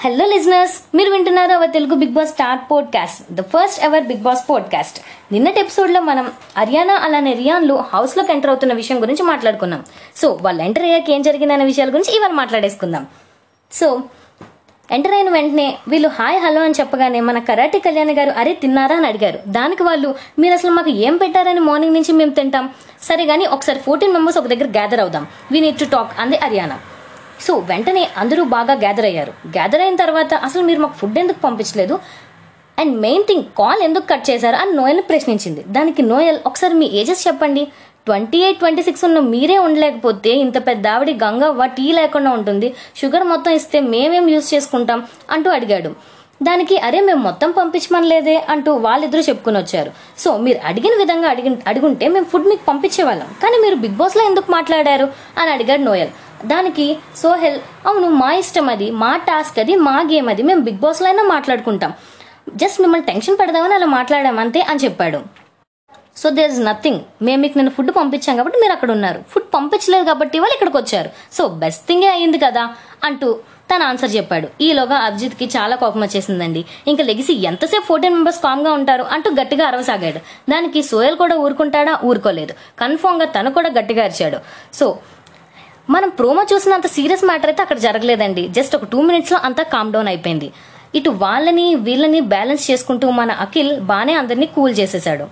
Hello listeners మీరు వింటున్నారు our Telugu Bigg Boss star podcast the first ever Bigg Boss podcast నిన్నటి ఎపిసోడ్లో మనం అరియానా అలానే రియాన్లు హౌస్లోకి ఎంటర్ అవుతున్న విషయం గురించి మాట్లాడుకున్నాం. సో వాళ్ళు ఎంటర్ అయ్యాక ఏం జరిగిందనే విషయాల గురించి ఇవాళ మాట్లాడేసుకుందాం. సో ఎంటర్ అయిన వెంటనే వీళ్ళు హాయ్ హలో అని చెప్పగానే మన కరాటే కళ్యాణ్ గారు అరే తిన్నారా? అని అడిగారు. దానికి వాళ్ళు మీరు అసలు మాకు ఏం పెట్టారని మార్నింగ్ నుంచి మేము తింటాం. సరే కానీ ఒకసారి ఫోర్టీన్ మెంబర్స్ ఒక దగ్గర గ్యాదర్ అవుదాం. వీ నీడ్ టు టాక్ అంది హర్యానా సో వెంటనే అందరూ బాగా గ్యాదర్ అయ్యారు. గ్యాదర్ అయిన తర్వాత అసలు మీరు మాకు ఫుడ్ ఎందుకు పంపించలేదు? అండ్ మెయిన్ థింగ్ కాల్ ఎందుకు కట్ చేశారు? అని నోయల్ని ప్రశ్నించింది. దానికి నోయల్ ఒకసారి మీ ఏజెస్ చెప్పండి. ట్వంటీ ఎయిట్ ట్వంటీ సిక్స్ ఉన్న మీరే ఉండలేకపోతే ఇంత పెద్ద ఆవిడ గంగవ్వ టీ లేకుండా ఉంటుంది. షుగర్ మొత్తం ఇస్తే మేమేం యూజ్ చేసుకుంటాం? అంటూ అడిగాడు. దానికి అరే మేము మొత్తం పంపించమనలేదే? అంటూ వాళ్ళిద్దరూ చెప్పుకుని వచ్చారు. సో మీరు అడిగిన విధంగా అడిగి అడుగుంటే మేము ఫుడ్ మీకు పంపించేవాళ్ళం. కానీ మీరు బిగ్ బాస్లో ఎందుకు మాట్లాడారు? అని అడిగాడు నోయల్. దానికి సోహెల్ అవును మా ఇష్టం అది మా టాస్క్ అది మా గేమ్ అది మేము బిగ్ బాస్లో అయినా మాట్లాడుకుంటాం. జస్ట్ మిమ్మల్ని టెన్షన్ పెడదామని అలా మాట్లాడాం అంతే అని చెప్పాడు. సో దేర్ ఇస్ నథింగ్ మేము మీకు నేను ఫుడ్ పంపించాం కాబట్టి మీరు అక్కడ ఉన్నారు. ఫుడ్ పంపించలేదు కాబట్టి వాళ్ళు ఇక్కడికి వచ్చారు. సో బెస్ట్ థింగే అయింది కదా అంటూ తన ఆన్సర్ చెప్పాడు. ఈలోగా అభిజిత్కి చాలా కోపం వచ్చేసిందండి. ఇంకా లెగిసి ఎంతసేపు ఫోర్టీన్ మెంబర్స్ కామ్గా ఉంటారు? అంటూ గట్టిగా అరవసాగాడు. దానికి సోయల్ కూడా ఊరుకుంటాడా? ఊరుకోలేదు. కన్ఫామ్గా తను కూడా గట్టిగా అరిచాడు. సో మనం ప్రోమో చూసినంత సీరియస్ మ్యాటర్ అయితే అక్కడ జరగలేదండి. జస్ట్ ఒక టూ మినిట్స్లో అంతా కామ్ డౌన్ అయిపోయింది. ఇటు వాళ్ళని వీళ్ళని బ్యాలెన్స్ చేసుకుంటూ మన అఖిల్ బాగానే అందరినీ కూల్ చేసేసాడు.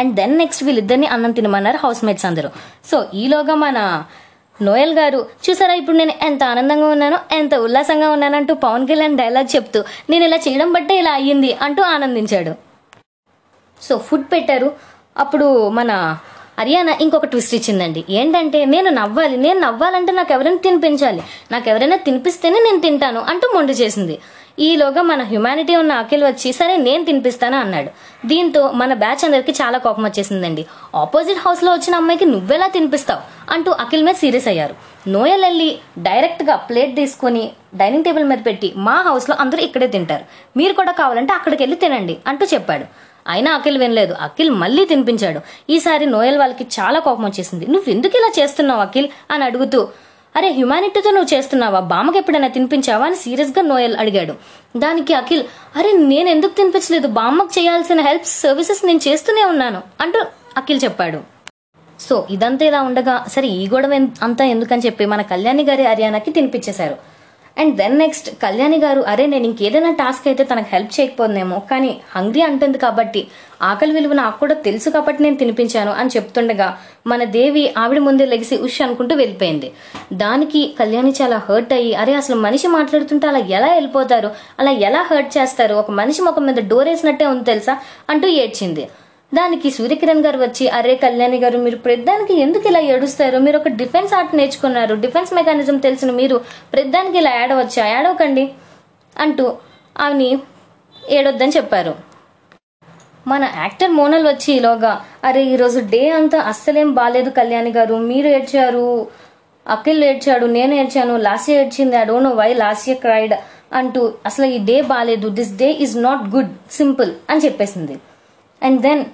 అండ్ దెన్ నెక్స్ట్ వీళ్ళిద్దరిని అన్నం తినమన్నారు హౌస్ మేట్స్ అందరూ. సో ఈలోగా మన నోయల్ గారు చూసారా ఇప్పుడు నేను ఎంత ఆనందంగా ఉన్నానో ఎంత ఉల్లాసంగా ఉన్నానంటూ పవన్ కళ్యాణ్ డైలాగ్ చెప్తూ నేను ఇలా చేయడం బట్టే ఇలా అయ్యింది అంటూ ఆనందించాడు. సో ఫుడ్ పెట్టారు. అప్పుడు మన అరియానా ఇంకొక ట్విస్ట్ ఇచ్చిందండి. ఏంటంటే నేను నవ్వాలి నేను నవ్వాలంటే నాకు ఎవరైనా తినిపించాలి. నాకు ఎవరైనా తినిపిస్తేనే నేను తింటాను అంటూ మొండి చేసింది. ఈలోగా మన హ్యుమానిటీ ఉన్న అఖిల్ వచ్చి సరే నేను తినిపిస్తాను అన్నాడు. దీంతో మన బ్యాచ్ అందరికి చాలా కోపం వచ్చేసిందండి. ఆపోజిట్ హౌస్లో వచ్చిన అమ్మాయికి నువ్వెలా తినిపిస్తావు? అంటూ అఖిల్ మీద సీరియస్ అయ్యారు. నోయల్ వెళ్ళి డైరెక్ట్గా ప్లేట్ తీసుకొని డైనింగ్ టేబుల్ మీద పెట్టి మా హౌస్లో అందరూ ఇక్కడే తింటారు. మీరు కూడా కావాలంటే అక్కడికి వెళ్ళి తినండి అంటూ చెప్పాడు. అయినా అఖిల్ వినలేదు. అఖిల్ మళ్ళీ తినిపించాడు. ఈసారి నోయల్ వాళ్ళకి చాలా కోపం వచ్చేసింది. నువ్వు ఎందుకు ఇలా చేస్తున్నావు అఖిల్? అని అడుగుతూ అరే హ్యుమానిటీతో నువ్వు చేస్తున్నావా? బామ్మకి ఎప్పుడైనా తినిపించావా? అని సీరియస్గా నోయల్ అడిగాడు. దానికి అఖిల్ అరే నేను ఎందుకు తినిపించలేదు? బామ్మకు చేయాల్సిన హెల్ప్ సర్వీసెస్ నేను చేస్తూనే ఉన్నాను. అంటూ అఖిల్ చెప్పాడు. సో ఇదంతా ఇలా ఉండగా సరే ఈ గొడవ అంతా ఎందుకని చెప్పి మన కళ్యాణి గారి హర్యానాకి తినిపించేశారు. అండ్ దెన్ నెక్స్ట్ కళ్యాణి గారు అరే నేను ఇంకేదైనా టాస్క్ అయితే తనకు హెల్ప్ చేయకపోతుందేమో. కానీ హంగ్రీ అంటుంది కాబట్టి ఆకలి విలువ నాకు కూడా తెలుసు కాబట్టి నేను తినిపించాను అని చెప్తుండగా మన దేవి ఆవిడ ముందే లెగిసి ఉష్ అనుకుంటూ వెళ్ళిపోయింది. దానికి కళ్యాణి చాలా హర్ట్ అయ్యి అరే అసలు మనిషి మాట్లాడుతుంటే అలా ఎలా వెళ్ళిపోతారు? అలా ఎలా హర్ట్ చేస్తారు? ఒక మనిషి ముఖం మీద డోర్ వేసినట్టే ఉంది తెలుసా? అంటూ ఏడ్చింది. దానికి సూర్యకిరణ్ గారు వచ్చి అరే కళ్యాణి గారు మీరు ప్రతిదానికి ఎందుకు ఇలా ఏడుస్తారు? మీరు ఒక డిఫెన్స్ ఆర్ట్ నేర్చుకున్నారు. డిఫెన్స్ మెకానిజం తెలిసిన మీరు. ప్రతిదానికి ఇలా ఏడవచ్చా? ఏడవకండి. అంటూ ఆమెని ఏడొద్దని చెప్పారు. మన యాక్టర్ మోనల్ వచ్చి ఈలోగా అరే ఈరోజు డే అంతా అస్సలేం బాగాలేదు కళ్యాణి గారు. మీరు ఏడ్చారు. అఖిల్ ఏడ్చాడు. నేను ఏడ్చాను. లాస్ట్ ఏడ్చింది. I don't know why Lasya cried అంటూ అసలు ఈ డే బాగాలేదు this day is not good. Simple. అని చెప్పేసింది. అండ్ దెన్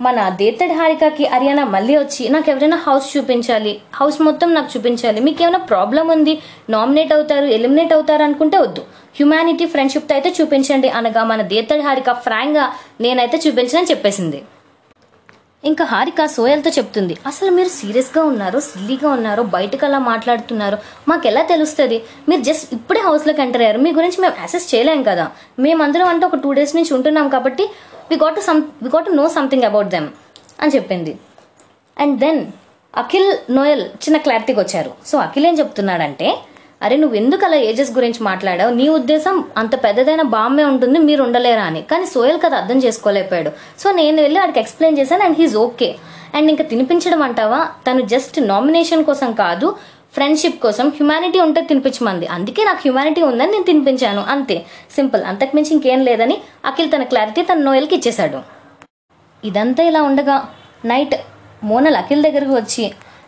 మన దేతడి హారికకి హర్యానా మళ్ళీ వచ్చి నాకు ఎవరైనా హౌస్ చూపించాలి. హౌస్ మొత్తం నాకు చూపించాలి. మీకు ఏమైనా ప్రాబ్లం ఉంది? నామినేట్ అవుతారు ఎలిమినేట్ అవుతారు అనుకుంటే వద్దు. హ్యుమానిటీ ఫ్రెండ్షిప్తో అయితే చూపించండి అనగా మన దేతడి హారిక ఫ్రాంక్గా నేనైతే చూపించనని చెప్పేసింది. ఇంకా హారిక సోయల్తో చెప్తుంది అసలు మీరు సీరియస్గా ఉన్నారు సిల్లీగా ఉన్నారు బయటకు అలా మాట్లాడుతున్నారో మాకు ఎలా తెలుస్తుంది? మీరు జస్ట్ ఇప్పుడే హౌస్లోకి ఎంటర్ అయ్యారు. మీ గురించి మేము అసెస్ చేయలేం కదా. మేమందరం అంటే ఒక టూ డేస్ నుంచి ఉంటున్నాం కాబట్టి we got to some we got to know something about them అని చెప్పింది. అండ్ దెన్ అఖిల్ నోయల్ చిన్న క్లారిటీకి వచ్చారు. సో అఖిల్ ఏం చెప్తున్నాడంటే అరే నువ్వు ఎందుకు అలా ఏజెస్ గురించి మాట్లాడావు? నీ ఉద్దేశం అంత పెద్దదైన బామ్మే ఉంటుంది మీరు ఉండలేరా అని. కానీ సోయల్ కదా అర్థం చేసుకోలేకపోయాడు. సో నేను వెళ్ళి వాడికి ఎక్స్ప్లెయిన్ చేశాను అండ్ హీస్ ఓకే అండ్ ఇంకా తినిపించడం అంటావా? తను జస్ట్ నామినేషన్ కోసం కాదు ఫ్రెండ్షిప్ కోసం హ్యుమానిటీ ఉంటే తినిపించమంది. అందుకే నాకు హ్యుమానిటీ ఉందని నేను తినిపించాను. అంతే. సింపుల్ అంతకుమించి ఇంకేం లేదని అఖిల్ తన క్లారిటీ తన నోయల్కి ఇచ్చేశాడు. ఇదంతా ఇలా ఉండగా నైట్ మోనల్ అఖిల్ దగ్గరకు వచ్చి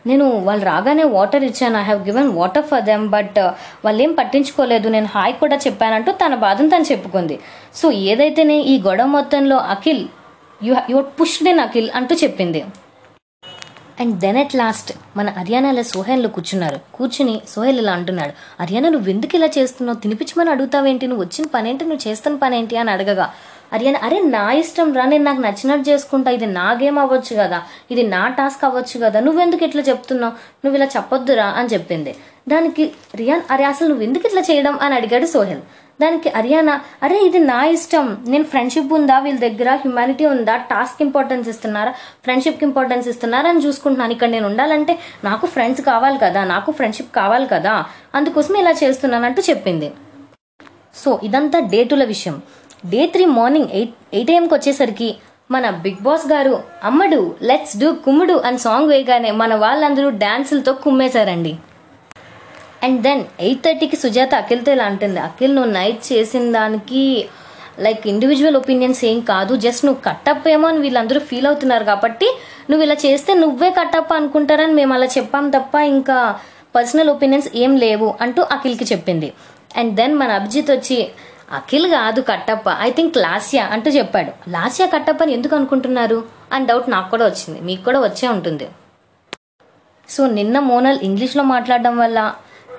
నేను వాళ్ళు రాగానే వాటర్ ఇచ్చాను. I have given water for them but వాళ్ళు ఏం పట్టించుకోలేదు. నేను హాయ్ కూడా చెప్పానంటూ తన బాధను తను చెప్పుకుంది. సో ఏదైతేనే ఈ గొడవ మొత్తంలో Akhil you you pushed in Akhil అంటూ చెప్పింది. అండ్ దెన్ ఎట్ లాస్ట్ మన హర్యానాలో సోహెన్లో కూర్చున్నారు. కూర్చుని సోహెల్ ఇలా అంటున్నాడు హర్యానా నువ్వు ఎందుకు ఇలా చేస్తున్నావు? తినిపించమని అడుగుతావేంటి? నువ్వు వచ్చిన పనేంటి? నువ్వు చేస్తున్న పనేంటి? అని అడగగా అరియానా అరే నా ఇష్టం రా నేను నాకు నచ్చినట్టు చేసుకుంటా ఇది నా గేమ్ అవ్వచ్చు కదా ఇది నా టాస్క్ అవ్వచ్చు కదా నువ్వెందుకు ఇట్లా చెప్తున్నావు? నువ్వు ఇలా చెప్పొద్దురా అని చెప్పింది. దానికి రియాన్ అరే అసలు నువ్వు ఎందుకు ఇట్లా చేయడం అని అడిగాడు సోహెల్. దానికి అరియానా అరే ఇది నా ఇష్టం నేను ఫ్రెండ్షిప్ ఉందా వీళ్ళ దగ్గర హ్యుమానిటీ ఉందా టాస్క్ ఇంపార్టెన్స్ ఇస్తున్నారా ఫ్రెండ్షిప్కి ఇంపార్టెన్స్ ఇస్తున్నారా అని చూసుకుంటున్నాను. ఇక్కడ నేను ఉండాలంటే నాకు ఫ్రెండ్స్ కావాలి కదా నాకు ఫ్రెండ్షిప్ కావాలి కదా అందుకోసం ఇలా చేస్తున్నానంటూ చెప్పింది. సో ఇదంతా డేటుల విషయం. Day three morning eight eight ఏఎంకి వచ్చేసరికి మన బిగ్ బాస్ గారు అమ్మడు లెట్స్ డూ కుమ్ముడు అని సాంగ్ వేయగానే మన వాళ్ళందరూ డ్యాన్సులతో కుమ్మేశారండి. అండ్ దెన్ ఎయిట్ థర్టీకి సుజాత అఖిల్తో ఇలా అంటుంది అఖిల్ నువ్వు నైట్ చేసిన దానికి లైక్ ఇండివిజువల్ ఒపీనియన్స్ ఏం కాదు జస్ట్ నువ్వు కట్టప్ ఏమో అని వీళ్ళందరూ ఫీల్ అవుతున్నారు కాబట్టి నువ్వు ఇలా చేస్తే నువ్వే కట్టప్ అనుకుంటారని మేము అలా చెప్పాం తప్ప ఇంకా పర్సనల్ ఒపీనియన్స్ ఏం లేవు అంటూ అఖిల్కి చెప్పింది. అండ్ దెన్ మన అభిజిత్ వచ్చి అఖిల్ కాదు కట్టప్ప. ఐ థింక్ లాస్యా అంటూ చెప్పాడు. లాస్యా కట్టప్ప అని ఎందుకు అనుకుంటున్నారు? అని డౌట్ నాకు కూడా వచ్చింది. మీకు కూడా వచ్చే ఉంటుంది. సో నిన్న మోనల్ ఇంగ్లీష్లో మాట్లాడడం వల్ల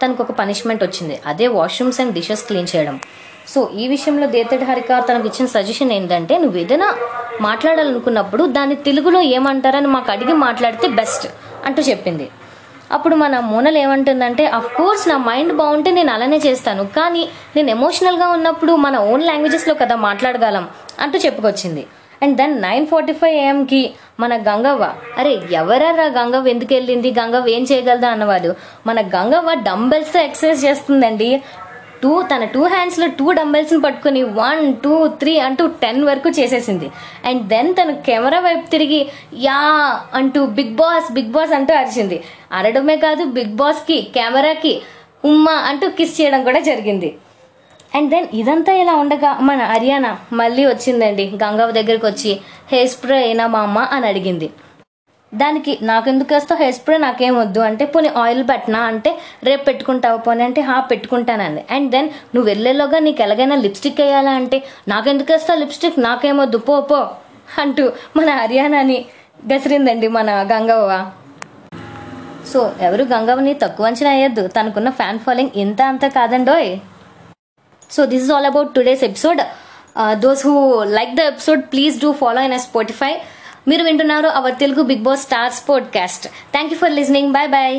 తనకు ఒక పనిష్మెంట్ వచ్చింది. అదే వాష్రూమ్స్ అండ్ డిషెస్ క్లీన్ చేయడం. సో ఈ విషయంలో దేతడి హరిక తనకు ఇచ్చిన సజెషన్ ఏంటంటే నువ్వు ఏదైనా మాట్లాడాలనుకున్నప్పుడు దాన్ని తెలుగులో ఏమంటారని మాకు అడిగి మాట్లాడితే బెస్ట్ అంటూ చెప్పింది. అప్పుడు మన మోనల్ ఏమంటుందంటే అఫ్ కోర్స్ నా మైండ్ బాగుంటే నేను అలానే చేస్తాను కానీ నేను ఎమోషనల్గా ఉన్నప్పుడు మన ఓన్ లాంగ్వేజెస్లో కదా మాట్లాడగలం అంటూ చెప్పుకొచ్చింది. And then nine forty five ఏఎంకి మన గంగవ్వ అరే ఎవరరా గంగవ్వ? ఎందుకు వెళ్ళింది? గంగవ్వ ఏం చేయగలదా? అన్నవాడు మన గంగవ్వ డంబెల్స్తో ఎక్సర్సైజ్ చేస్తుందండి. టూ తన టూ హ్యాండ్స్లో టూ డంబెల్స్ని పట్టుకుని వన్ టూ త్రీ అంటూ టెన్ వరకు చేసేసింది. అండ్ దెన్ తను కెమెరా వైపు తిరిగి యా అంటూ బిగ్ బాస్ బిగ్ బాస్ అంటూ అరిచింది. అరడమే కాదు బిగ్ బాస్కి కెమెరాకి ఉమ్మా అంటూ కిస్ చేయడం కూడా జరిగింది. అండ్ దెన్ ఇదంతా ఇలా ఉండగా మన హర్యానా మళ్ళీ వచ్చిందండి. గంగవ్వ దగ్గరికి వచ్చి హెయిర్ స్ప్రే అయినా మా అమ్మ అని అడిగింది. దానికి నాకెందుకు వేస్తావు? హెయిర్ స్ప్రే నాకేం వద్దు. అంటే పోనీ ఆయిల్ పెట్టనా? అంటే రేపు పెట్టుకుంటావు పోనీ అంటే హా పెట్టుకుంటానండి అండ్ దెన్ నువ్వు వెళ్ళేలోగా నీకు ఎలాగైనా లిప్స్టిక్ వేయాలా అంటే నాకెందుకు వేస్తావు లిప్స్టిక్ నాకేమొద్దు పో పో. అంటూ మన హర్యానాని గసిరిందండి మన గంగవ్వ. సో ఎవరు గంగవ్వని తక్కువ అంచనా వేయద్దు. తనకున్న ఫ్యాన్ ఫాలోయింగ్ ఇంత అంత కాదండోయ్. So this is all about today's episode those who like the episode please do follow in in. మీరు వింటున్నారు our Telugu Bigg Boss stars podcast thank you for listening bye bye